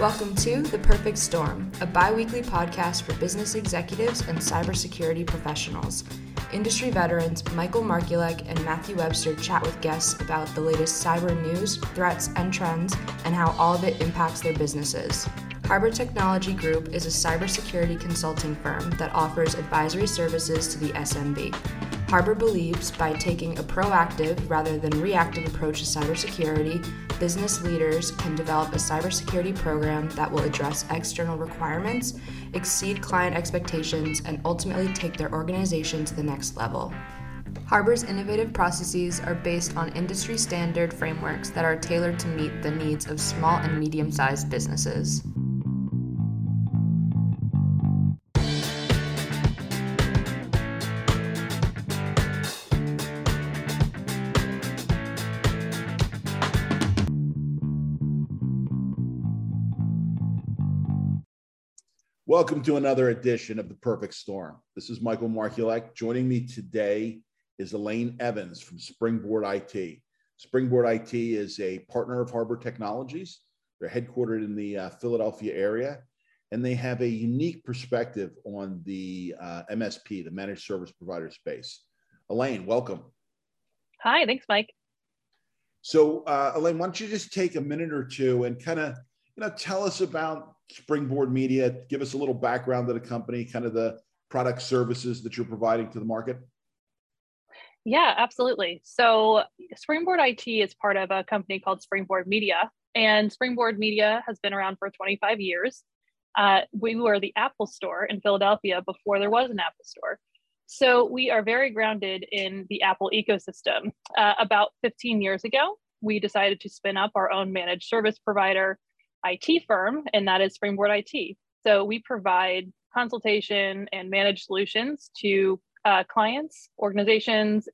Welcome to The Perfect Storm, a bi weekly podcast for business executives and cybersecurity professionals. Industry veterans Michael Markulec and Matthew Webster chat with guests about the latest cyber news, threats, and trends, and how all of it impacts their businesses. Harbor Technology Group is a cybersecurity consulting firm that offers advisory services to the SMB. Harbor believes by taking a proactive rather than reactive approach to cybersecurity, business leaders can develop a cybersecurity program that will address external requirements, exceed client expectations, and ultimately take their organization to the next level. Harbor's innovative processes are based on industry standard frameworks that are tailored to meet the needs of small and medium sized businesses. Welcome to another edition of The Perfect Storm. This is Michael Markulec. Joining me today is Elaine Evans from Springboard IT. Springboard IT is a partner of Harbor Technologies. They're headquartered in the uh, Philadelphia area, and they have a unique perspective on the uh, MSP, the managed service provider space. Elaine, welcome. Hi, thanks, Mike. So, uh, Elaine, why don't you just take a minute or two and kind of, you know, tell us about Springboard Media. Give us a little background of the company, kind of the product services that you're providing to the market. Yeah, absolutely. So, Springboard IT is part of a company called Springboard Media, and Springboard Media has been around for 25 years. Uh, we were the Apple Store in Philadelphia before there was an Apple Store. So, we are very grounded in the Apple ecosystem. Uh, about 15 years ago, we decided to spin up our own managed service provider IT firm, and that is Springboard IT. So we provide consultation and managed solutions to uh, clients, organizations,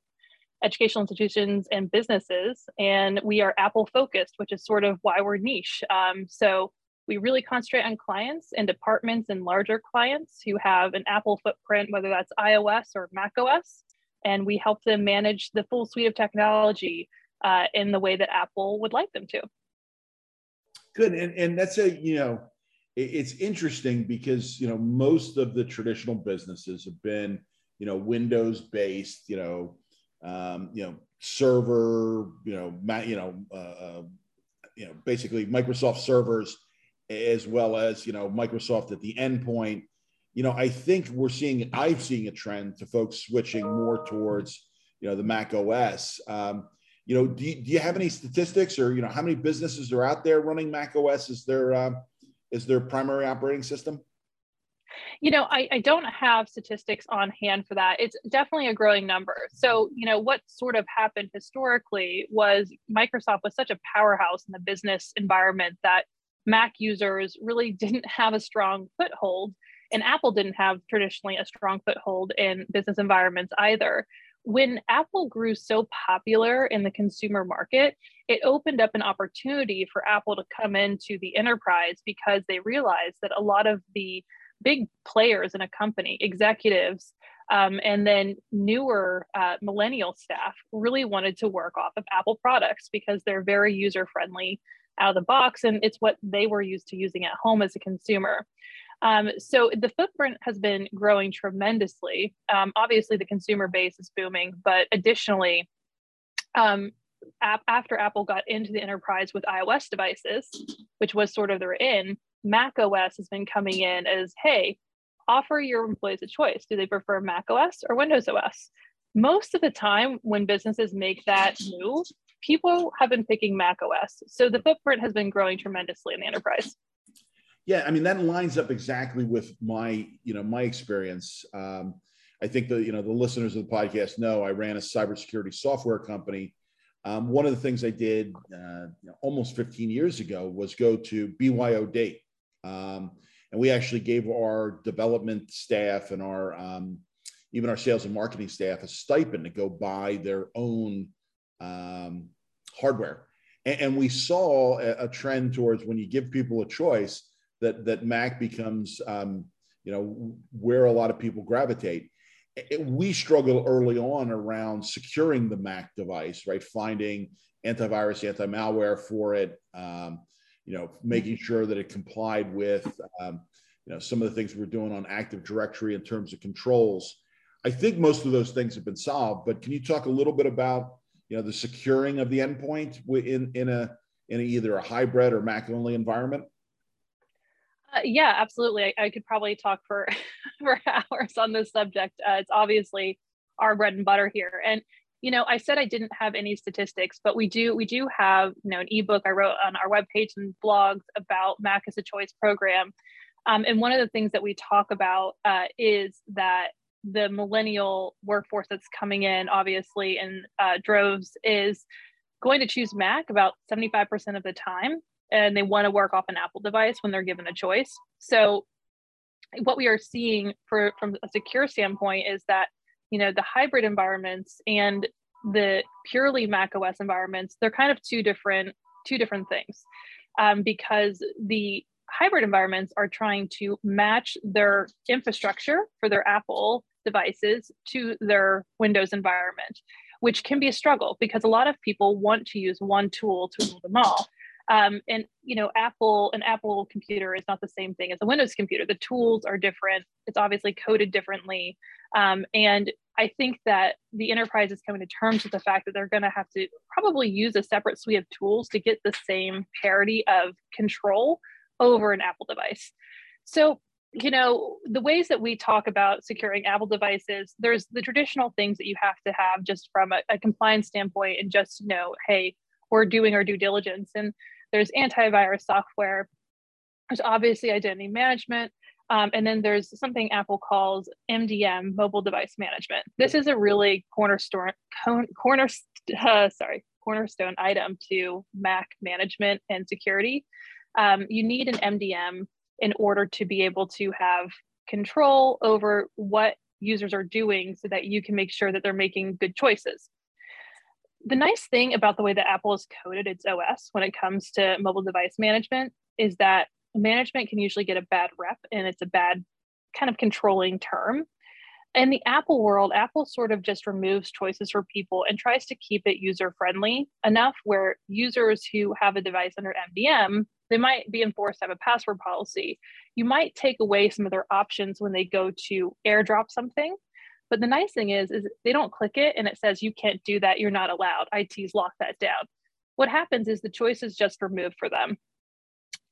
educational institutions, and businesses. And we are Apple focused, which is sort of why we're niche. Um, so we really concentrate on clients and departments and larger clients who have an Apple footprint, whether that's iOS or Mac OS. And we help them manage the full suite of technology uh, in the way that Apple would like them to. Good, and and that's a you know, it's interesting because you know most of the traditional businesses have been you know Windows based, you know, um, you know server, you know, you know, uh, uh, you know, basically Microsoft servers as well as you know Microsoft at the endpoint. You know, I think we're seeing I'm seeing a trend to folks switching more towards you know the Mac OS. Um, you know, do you, do you have any statistics or, you know, how many businesses are out there running Mac OS as their, uh, is their primary operating system? You know, I, I don't have statistics on hand for that. It's definitely a growing number. So, you know, what sort of happened historically was Microsoft was such a powerhouse in the business environment that Mac users really didn't have a strong foothold. And Apple didn't have traditionally a strong foothold in business environments either when Apple grew so popular in the consumer market, it opened up an opportunity for Apple to come into the enterprise because they realized that a lot of the big players in a company, executives, um, and then newer uh, millennial staff really wanted to work off of Apple products because they're very user friendly out of the box and it's what they were used to using at home as a consumer. Um, so the footprint has been growing tremendously. Um, obviously, the consumer base is booming, but additionally, um, ap- after Apple got into the enterprise with iOS devices, which was sort of their in, Mac OS has been coming in as, hey, offer your employees a choice. Do they prefer Mac OS or Windows OS? Most of the time, when businesses make that move, people have been picking Mac OS. So the footprint has been growing tremendously in the enterprise. Yeah, I mean that lines up exactly with my, you know, my experience. Um, I think the, you know, the listeners of the podcast know I ran a cybersecurity software company. Um, one of the things I did uh, almost 15 years ago was go to BYOD, um, and we actually gave our development staff and our um, even our sales and marketing staff a stipend to go buy their own um, hardware. And, and, we saw a, a trend towards when you give people a choice that that Mac becomes um, you know where a lot of people gravitate. It, we struggle early on around securing the Mac device, right? Finding antivirus, anti-malware for it. Um, you know, making sure that it complied with, um, you know, some of the things we're doing on Active Directory in terms of controls. I think most of those things have been solved, but can you talk a little bit about, you know, the securing of the endpoint in in a in either a hybrid or Mac only environment? Uh, yeah, absolutely. I, I, could probably talk for for hours on this subject. Uh, it's obviously our bread and butter here, and you know, I said I didn't have any statistics, but we do we do have you know an ebook I wrote on our webpage and blogs about Mac as a Choice program. Um, and one of the things that we talk about uh, is that the millennial workforce that's coming in, obviously in uh, droves, is going to choose Mac about 75% of the time, and they want to work off an Apple device when they're given a choice. So, what we are seeing for from a secure standpoint is that you know the hybrid environments and the purely mac os environments they're kind of two different two different things um, because the hybrid environments are trying to match their infrastructure for their apple devices to their windows environment which can be a struggle because a lot of people want to use one tool to rule them all um, and you know, Apple, an Apple computer is not the same thing as a Windows computer. The tools are different. It's obviously coded differently. Um, and I think that the enterprise is coming to terms with the fact that they're going to have to probably use a separate suite of tools to get the same parity of control over an Apple device. So, you know, the ways that we talk about securing Apple devices, there's the traditional things that you have to have just from a, a compliance standpoint and just know, hey, we're doing our due diligence. And there's antivirus software, there's obviously identity management, um, and then there's something Apple calls MDM, mobile device management. This is a really cornerstone, corner, uh, sorry, cornerstone item to Mac management and security. Um, you need an MDM in order to be able to have control over what users are doing so that you can make sure that they're making good choices the nice thing about the way that Apple has coded its OS when it comes to mobile device management is that management can usually get a bad rep and it's a bad kind of controlling term. In the Apple world, Apple sort of just removes choices for people and tries to keep it user friendly enough where users who have a device under MDM, they might be enforced to have a password policy. You might take away some of their options when they go to airdrop something but the nice thing is, is they don't click it and it says you can't do that. You're not allowed. IT's locked that down. What happens is the choice is just removed for them.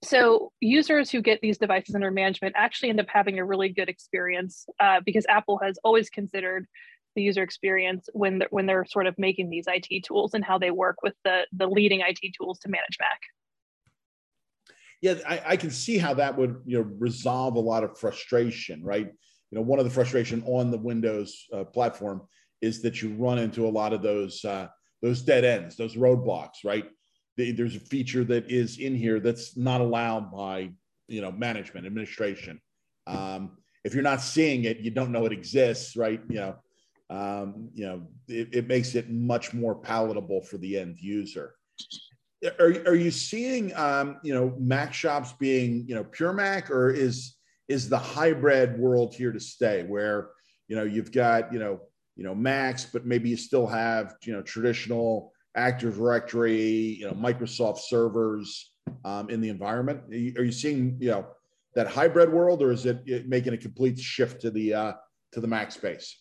So users who get these devices under management actually end up having a really good experience uh, because Apple has always considered the user experience when they're, when they're sort of making these IT tools and how they work with the the leading IT tools to manage Mac. Yeah, I, I can see how that would you know resolve a lot of frustration, right? You know, one of the frustration on the Windows uh, platform is that you run into a lot of those uh, those dead ends, those roadblocks, right? there's a feature that is in here that's not allowed by you know management administration. Um, if you're not seeing it, you don't know it exists, right? You know, um, you know, it, it makes it much more palatable for the end user. Are, are you seeing, um, you know, Mac shops being, you know, pure Mac, or is is the hybrid world here to stay where you know you've got you know you know macs but maybe you still have you know traditional active directory you know microsoft servers um, in the environment are you, are you, seeing you know that hybrid world or is it, it making a complete shift to the uh, to the mac space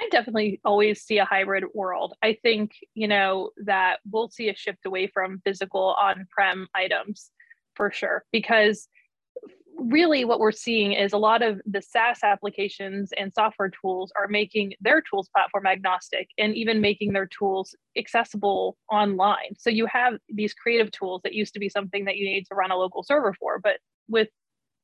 I definitely always see a hybrid world. I think, you know, that we'll see a shift away from physical on prem items for sure, because really what we're seeing is a lot of the SaaS applications and software tools are making their tools platform agnostic and even making their tools accessible online. So you have these creative tools that used to be something that you need to run a local server for, but with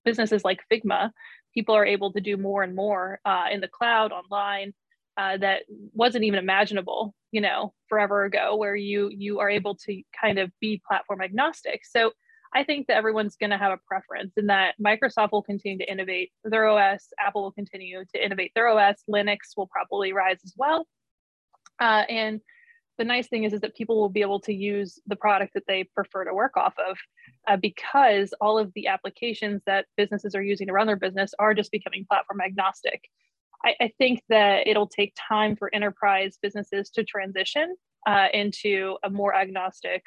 businesses like Figma, people are able to do more and more uh, in the cloud, online, uh, that wasn't even imaginable, you know, forever ago, where you you are able to kind of be platform agnostic. So I think that everyone's going to have a preference and that Microsoft will continue to innovate their OS, Apple will continue to innovate their OS, Linux will probably rise as well. Uh, and the nice thing is, is that people will be able to use the product that they prefer to work off of uh, because all of the applications that businesses are using to run their business are just becoming platform agnostic. I, I think that it'll take time for enterprise businesses to transition uh, into a more agnostic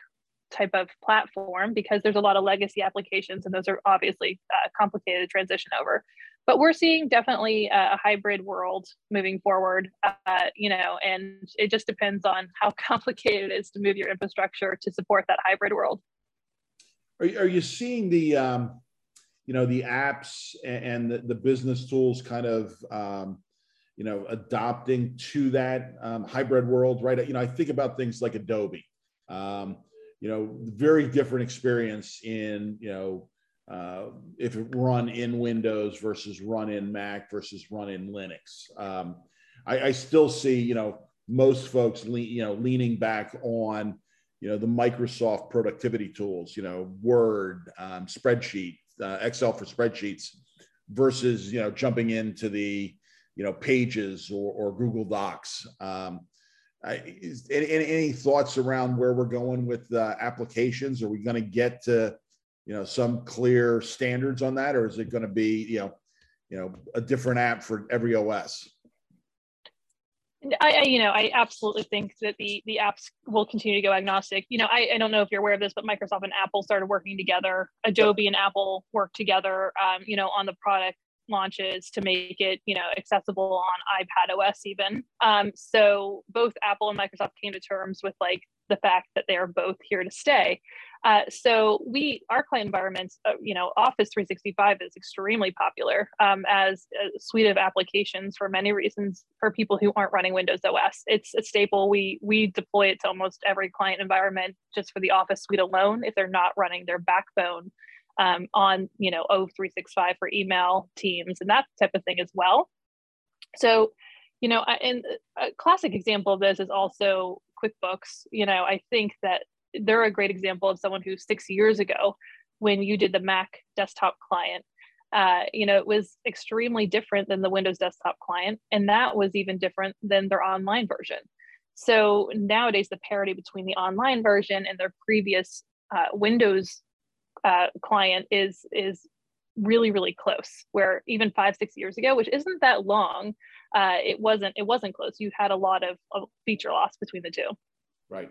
type of platform because there's a lot of legacy applications and those are obviously uh, complicated to transition over. But we're seeing definitely a hybrid world moving forward uh, you know and it just depends on how complicated it is to move your infrastructure to support that hybrid world. Are, are you seeing the um, you know the apps and the, the business tools kind of um, you know adopting to that um, hybrid world right? You know i think about things like adobe. Um, you know very different experience in you know uh, if it run in windows versus run in mac versus run in linux. Um, I, I, still see you know most folks le- you know leaning back on you know the microsoft productivity tools you know word um, spreadsheet uh, excel for spreadsheets versus you know jumping into the you know pages or, or google docs. Um, I, is, any, any, thoughts around where we're going with uh, applications are we going to get to you know some clear standards on that or is it going to be you know you know a different app for every os I, I, you know, I absolutely think that the the apps will continue to go agnostic. You know, I, I don't know if you're aware of this, but Microsoft and Apple started working together. Adobe and Apple worked together, um, you know, on the product launches to make it, you know, accessible on iPad OS even. Um, so both Apple and Microsoft came to terms with like the fact that they are both here to stay. Uh, so we, our client environments, uh, you know, Office 365 is extremely popular um, as a suite of applications for many reasons for people who aren't running Windows OS. It's a staple. We we deploy it to almost every client environment just for the Office suite alone if they're not running their backbone um, on, you know, O365 for email, Teams, and that type of thing as well. So, you know, and a classic example of this is also QuickBooks. You know, I think that they're a great example of someone who six years ago, when you did the Mac desktop client, uh, you know, it was extremely different than the Windows desktop client. And that was even different than their online version. So nowadays, the parity between the online version and their previous uh, Windows uh, client is is really really close. Where even five six years ago, which isn't that long, uh, it wasn't it wasn't close. You had a lot of, of feature loss between the two. Right.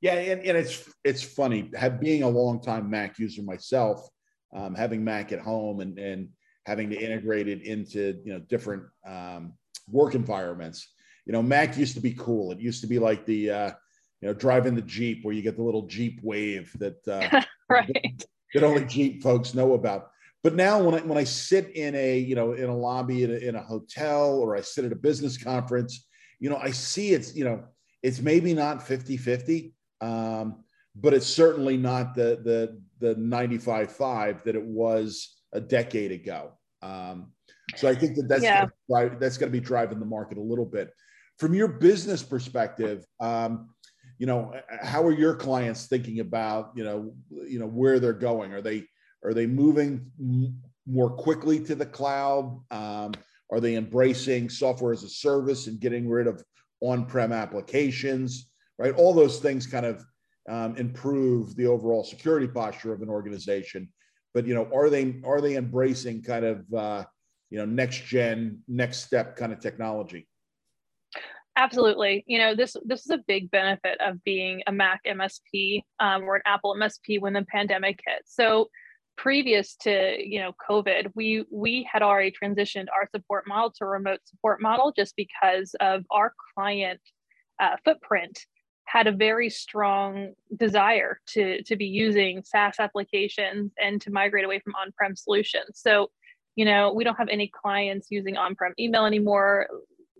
Yeah, and, and it's it's funny have, being a long time Mac user myself, um, having Mac at home and and having to integrate it into you know different um, work environments. You know, Mac used to be cool. It used to be like the uh, you know driving the Jeep where you get the little Jeep wave that uh, right. that only Jeep folks know about. But now when I when I sit in a you know in a lobby in a, in a hotel or I sit at a business conference, you know I see it's you know it's maybe not 50 50 um, but it's certainly not the the the 95.5 that it was a decade ago. Um, so I think that that's yeah. gonna, that's going to be driving the market a little bit. From your business perspective, um, you know, how are your clients thinking about you know you know where they're going? Are they are they moving more quickly to the cloud? Um, are they embracing software as a service and getting rid of on-prem applications? right? All those things kind of um, improve the overall security posture of an organization. But you know, are they are they embracing kind of uh, you know next gen, next step kind of technology? Absolutely. You know, this this is a big benefit of being a Mac MSP um, or an Apple MSP when the pandemic hit. So previous to you know covid we we had already transitioned our support model to remote support model just because of our client uh, footprint had a very strong desire to, to be using SaaS applications and to migrate away from on prem solutions. So, you know, we don't have any clients using on prem email anymore.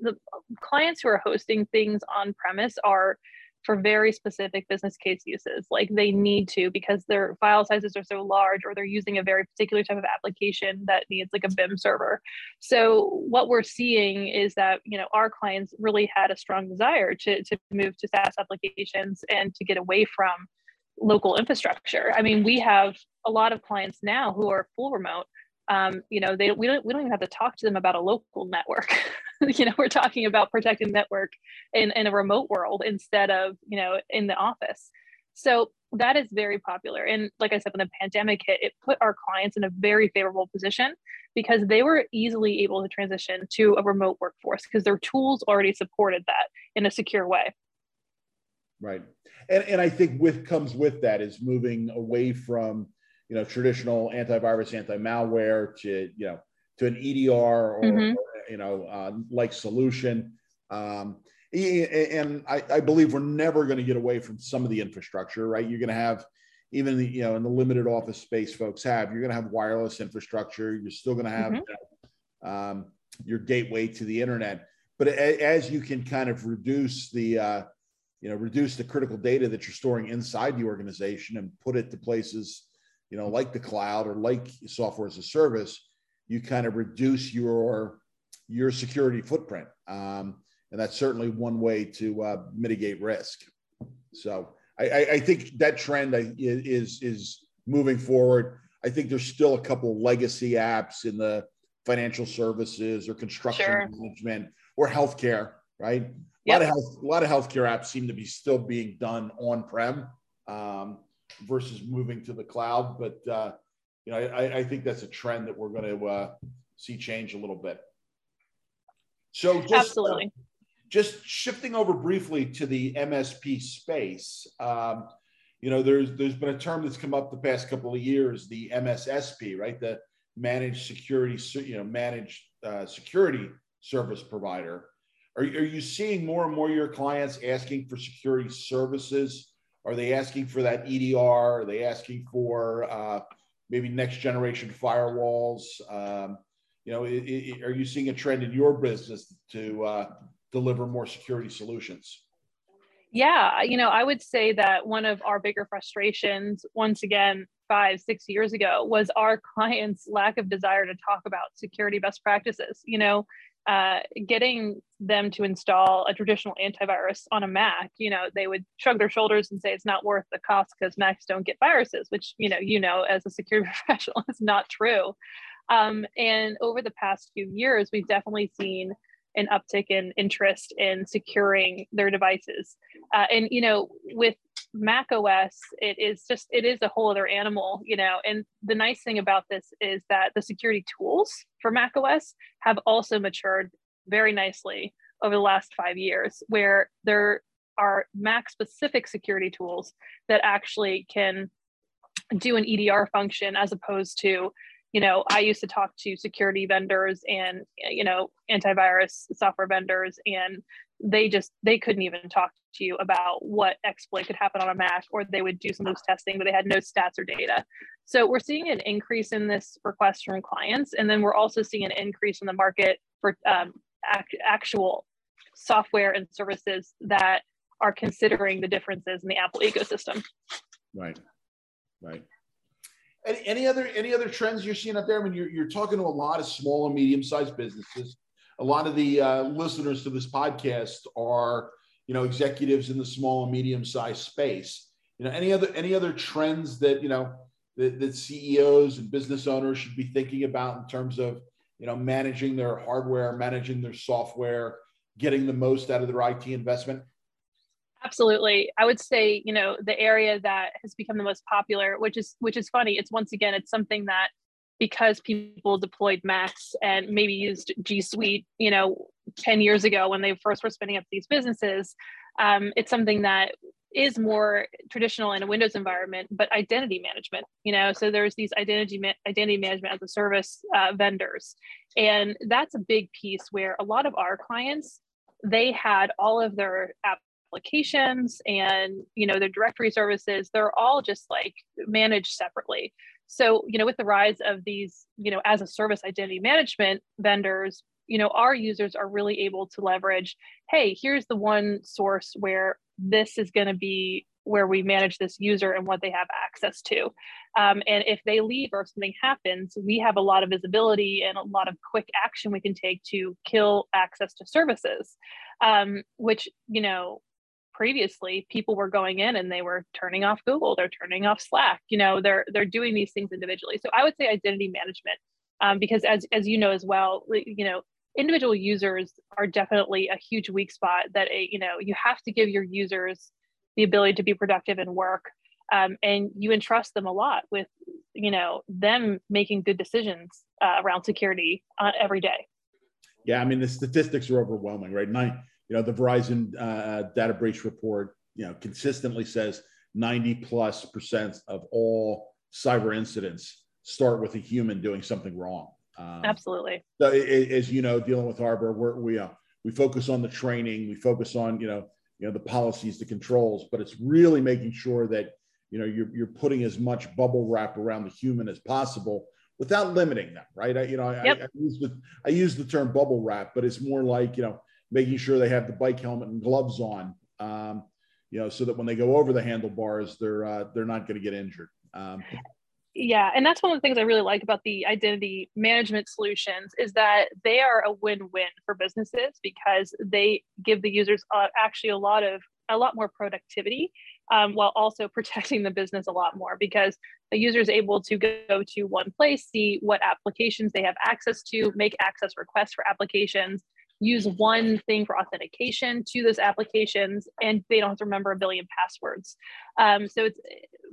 The clients who are hosting things on premise are for very specific business case uses. Like they need to because their file sizes are so large or they're using a very particular type of application that needs like a BIM server. So what we're seeing is that, you know, our clients really had a strong desire to, to move to SaaS applications and to get away from local infrastructure. I mean, we have a lot of clients now who are full remote um, you know, they we don't we don't even have to talk to them about a local network. you know, we're talking about protecting network in, in a remote world instead of, you know, in the office. So that is very popular. And like I said, when the pandemic hit, it put our clients in a very favorable position because they were easily able to transition to a remote workforce because their tools already supported that in a secure way. Right. and, and I think with comes with that is moving away from you know traditional antivirus, anti-malware to you know to an EDR or, mm-hmm. or you know uh, like solution. Um, and I, I believe we're never going to get away from some of the infrastructure, right? You're going to have even the, you know in the limited office space folks have you're going to have wireless infrastructure you're still going to have mm-hmm. you know, um, your gateway to the internet but as you can kind of reduce the uh, you know reduce the critical data that you're storing inside the organization and put it to places you know like the cloud or like software as a service you kind of reduce your your security footprint. Um, and that's certainly one way to uh, mitigate risk. So I, I, think that trend is is moving forward. I think there's still a couple legacy apps in the financial services or construction sure. management or healthcare right? Yep. A lot of health, a lot of healthcare apps seem to be still being done on prem um, versus moving to the cloud. But uh, you know, I, I, think that's a trend that we're going to uh, see change a little bit. So just, absolutely, uh, just shifting over briefly to the MSP space. Um, you know, there's there's been a term that's come up the past couple of years, the MSSP, right? The managed security, you know, managed uh, security service provider. Are, are you seeing more and more your clients asking for security services? Are they asking for that EDR? Are they asking for uh, maybe next generation firewalls? Um, you know, it, it, are you seeing a trend in your business to uh, deliver more security solutions? Yeah, you know, I would say that one of our bigger frustrations, once again, five, six years ago, was our clients' lack of desire to talk about security best practices. You know, uh, getting them to install a traditional antivirus on a Mac, you know, they would shrug their shoulders and say it's not worth the cost because Macs don't get viruses, which you know, you know, as a security professional, is not true. Um, and over the past few years, we've definitely seen an uptick in interest in securing their devices. Uh, and you know, with Mac OS, it is just it is a whole other animal, you know. And the nice thing about this is that the security tools for Mac OS have also matured very nicely over the last five years, where there are Mac specific security tools that actually can do an EDR function as opposed to you know i used to talk to security vendors and you know antivirus software vendors and they just they couldn't even talk to you about what exploit could happen on a mac or they would do some loose testing but they had no stats or data. So we're seeing an increase in this request from clients and then we're also seeing an increase in the market for um, act- actual software and services that are considering the differences in the apple ecosystem. Right. Right any, any other any other trends you're seeing out there? I mean, you're, you're talking to a lot of small and medium sized businesses. A lot of the uh, listeners to this podcast are, you know, executives in the small and medium sized space. You know, any other any other trends that you know that, that CEOs and business owners should be thinking about in terms of you know managing their hardware, managing their software, getting the most out of their IT investment? Absolutely. I would say you know the area that has become the most popular which is which is funny it's once again it's something that because people deployed macs and maybe used g suite you know 10 years ago when they first were spinning up these businesses um, it's something that is more traditional in a windows environment but identity management you know? So there's these identity ma- identity management as a service uh, vendors. And that's a big piece where a lot of our clients they had all of their app applications and you know their directory services they're all just like managed separately. So you know with the rise of these you know as a service identity management vendors you know our users are really able to leverage hey here's the one source where this is going to be where we manage this user and what they have access to. Um, and if they leave or something happens we have a lot of visibility and a lot of quick action we can take to kill access to services. Um, which you know previously people were going in and they were turning off google they're turning off slack you know they're they're doing these things individually. So i would say identity management um, because as as you know as well you know individual users are definitely a huge weak spot that a, you know you have to give your users the ability to be productive and work um, and you entrust them a lot with you know them making good decisions uh, around security uh, every day. Yeah i mean the statistics are overwhelming right? Nine you know, the Verizon uh, data breach report you know consistently says 90 plus percent of all cyber incidents start with a human doing something wrong. Um, Absolutely. So as you know, dealing with Harbor, we're, we uh, we focus on the training, we focus on you know you know the policies, the controls, but it's really making sure that you know you're you're putting as much bubble wrap around the human as possible without limiting them, right? I, you know, yep. I, I, use the I use the term bubble wrap, but it's more like you know making sure they have the bike helmet and gloves on, um, you know, so that when they go over the handlebars, they're uh, they're not going to get injured. Um, yeah and that's one of the things i really like about the identity management solutions is that they are a win-win for businesses because they give the users actually a lot of a lot more productivity um, while also protecting the business a lot more because the user is able to go to one place see what applications they have access to make access requests for applications use one thing for authentication to those applications and they don't have to remember a billion passwords. Um, so it's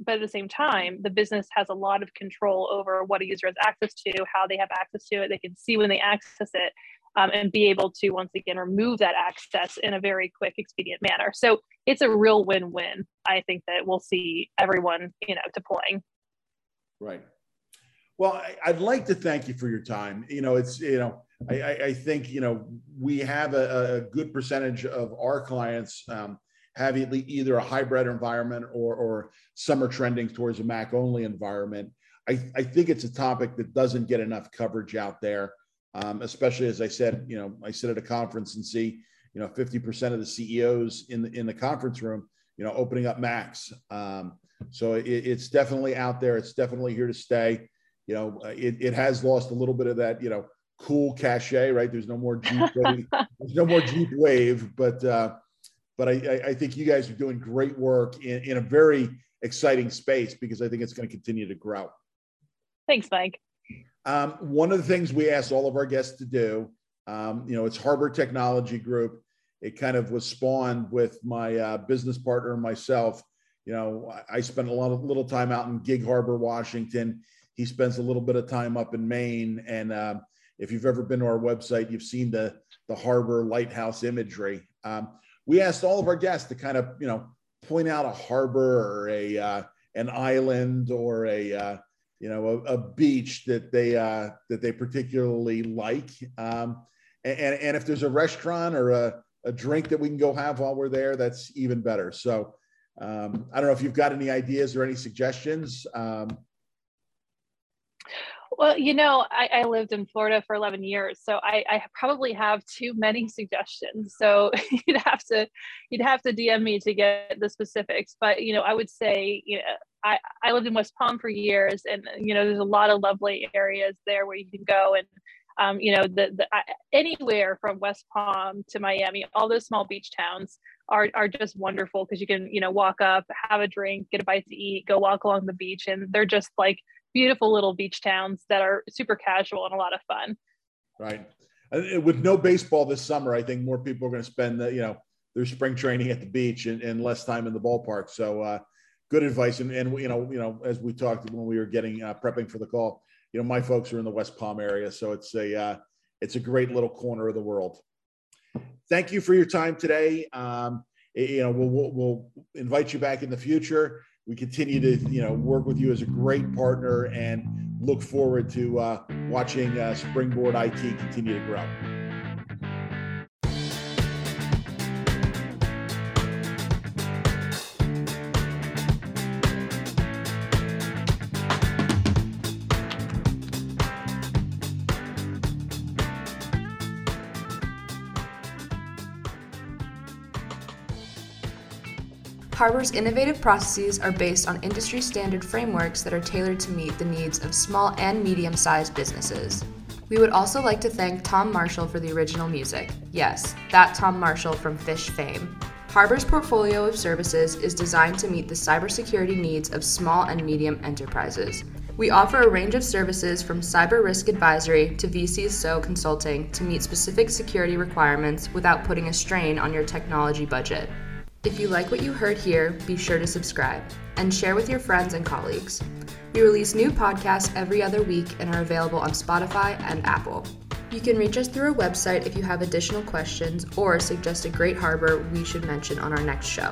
but at the same time the business has a lot of control over what a user has access to how they have access to it. They can see when they access it um, and be able to once again remove that access in a very quick expedient manner. So it's a real win-win i think that we'll see everyone you know deploying. Right. Well I, would like to thank you for your time. You know it's you know I, I, think you know we have a, a good percentage of our clients um, have either a hybrid environment or, or some are trending towards a Mac only environment. I, I think it's a topic that doesn't get enough coverage out there, um, especially as I said, you know, I sit at a conference and see, you know, 50% of the CEOs in the, in the conference room, you know, opening up Macs. Um, so it, it's definitely out there. It's definitely here to stay. You know, it, it has lost a little bit of that, you know, cool cachet, right? There's no more Jeep wave, there's no more Jeep wave, but uh, but I, I think you guys are doing great work in, in a very exciting space because I think it's going to continue to grow. Thanks, Mike. Um, one of the things we asked all of our guests to do, um, you know, it's Harbor Technology Group. It kind of was spawned with my uh, business partner and myself. You know, I spent a lot of little time out in Gig Harbor, Washington. He spends a little bit of time up in Maine, and um, if you've ever been to our website, you've seen the the harbor lighthouse imagery. Um, we asked all of our guests to kind of you know point out a harbor or a uh, an island or a uh, you know a, a, beach that they uh, that they particularly like, um, and and if there's a restaurant or a, a drink that we can go have while we're there, that's even better. So. Um, I don't know if you've got any ideas or any suggestions. Um, well, you know, I, I, lived in Florida for 11 years, so I, I, probably have too many suggestions. So you'd have to, you'd have to DM me to get the specifics. But you know, I would say, you know, I, I lived in West Palm for years, and you know, there's a lot of lovely areas there where you can go and. Um, you know, the, the anywhere from West Palm to Miami, all those small beach towns are, are just wonderful because you can, you know, walk up, have a drink, get a bite to eat, go walk along the beach, and they're just like beautiful little beach towns that are super casual and a lot of fun. Right. With no baseball this summer, I think more people are going to spend the, you know, their spring training at the beach and, and less time in the ballpark. So uh, good advice. And, and, you know, you know, as we talked when we were getting uh, prepping for the call, you know, my folks are in the West Palm area. So it's a, uh, it's a great little corner of the world. Thank you for your time today. Um, you know, we'll, we'll, we'll invite you back in the future we continue to you know work with you as a great partner and look forward to uh, watching uh, Springboard IT continue to grow. Harbor's innovative processes are based on industry standard frameworks that are tailored to meet the needs of small and medium sized businesses. We would also like to thank Tom Marshall for the original music. Yes, that Tom Marshall from Phish fame. Harbor's portfolio of services is designed to meet the cybersecurity needs of small and medium enterprises. We offer a range of services from cyber risk advisory to vCISO consulting to meet specific security requirements without putting a strain on your technology budget. If you like what you heard here, be sure to subscribe and share with your friends and colleagues. We release new podcasts every other week and are available on Spotify and Apple. You can reach us through our website if you have additional questions or suggest a great harbor we should mention on our next show.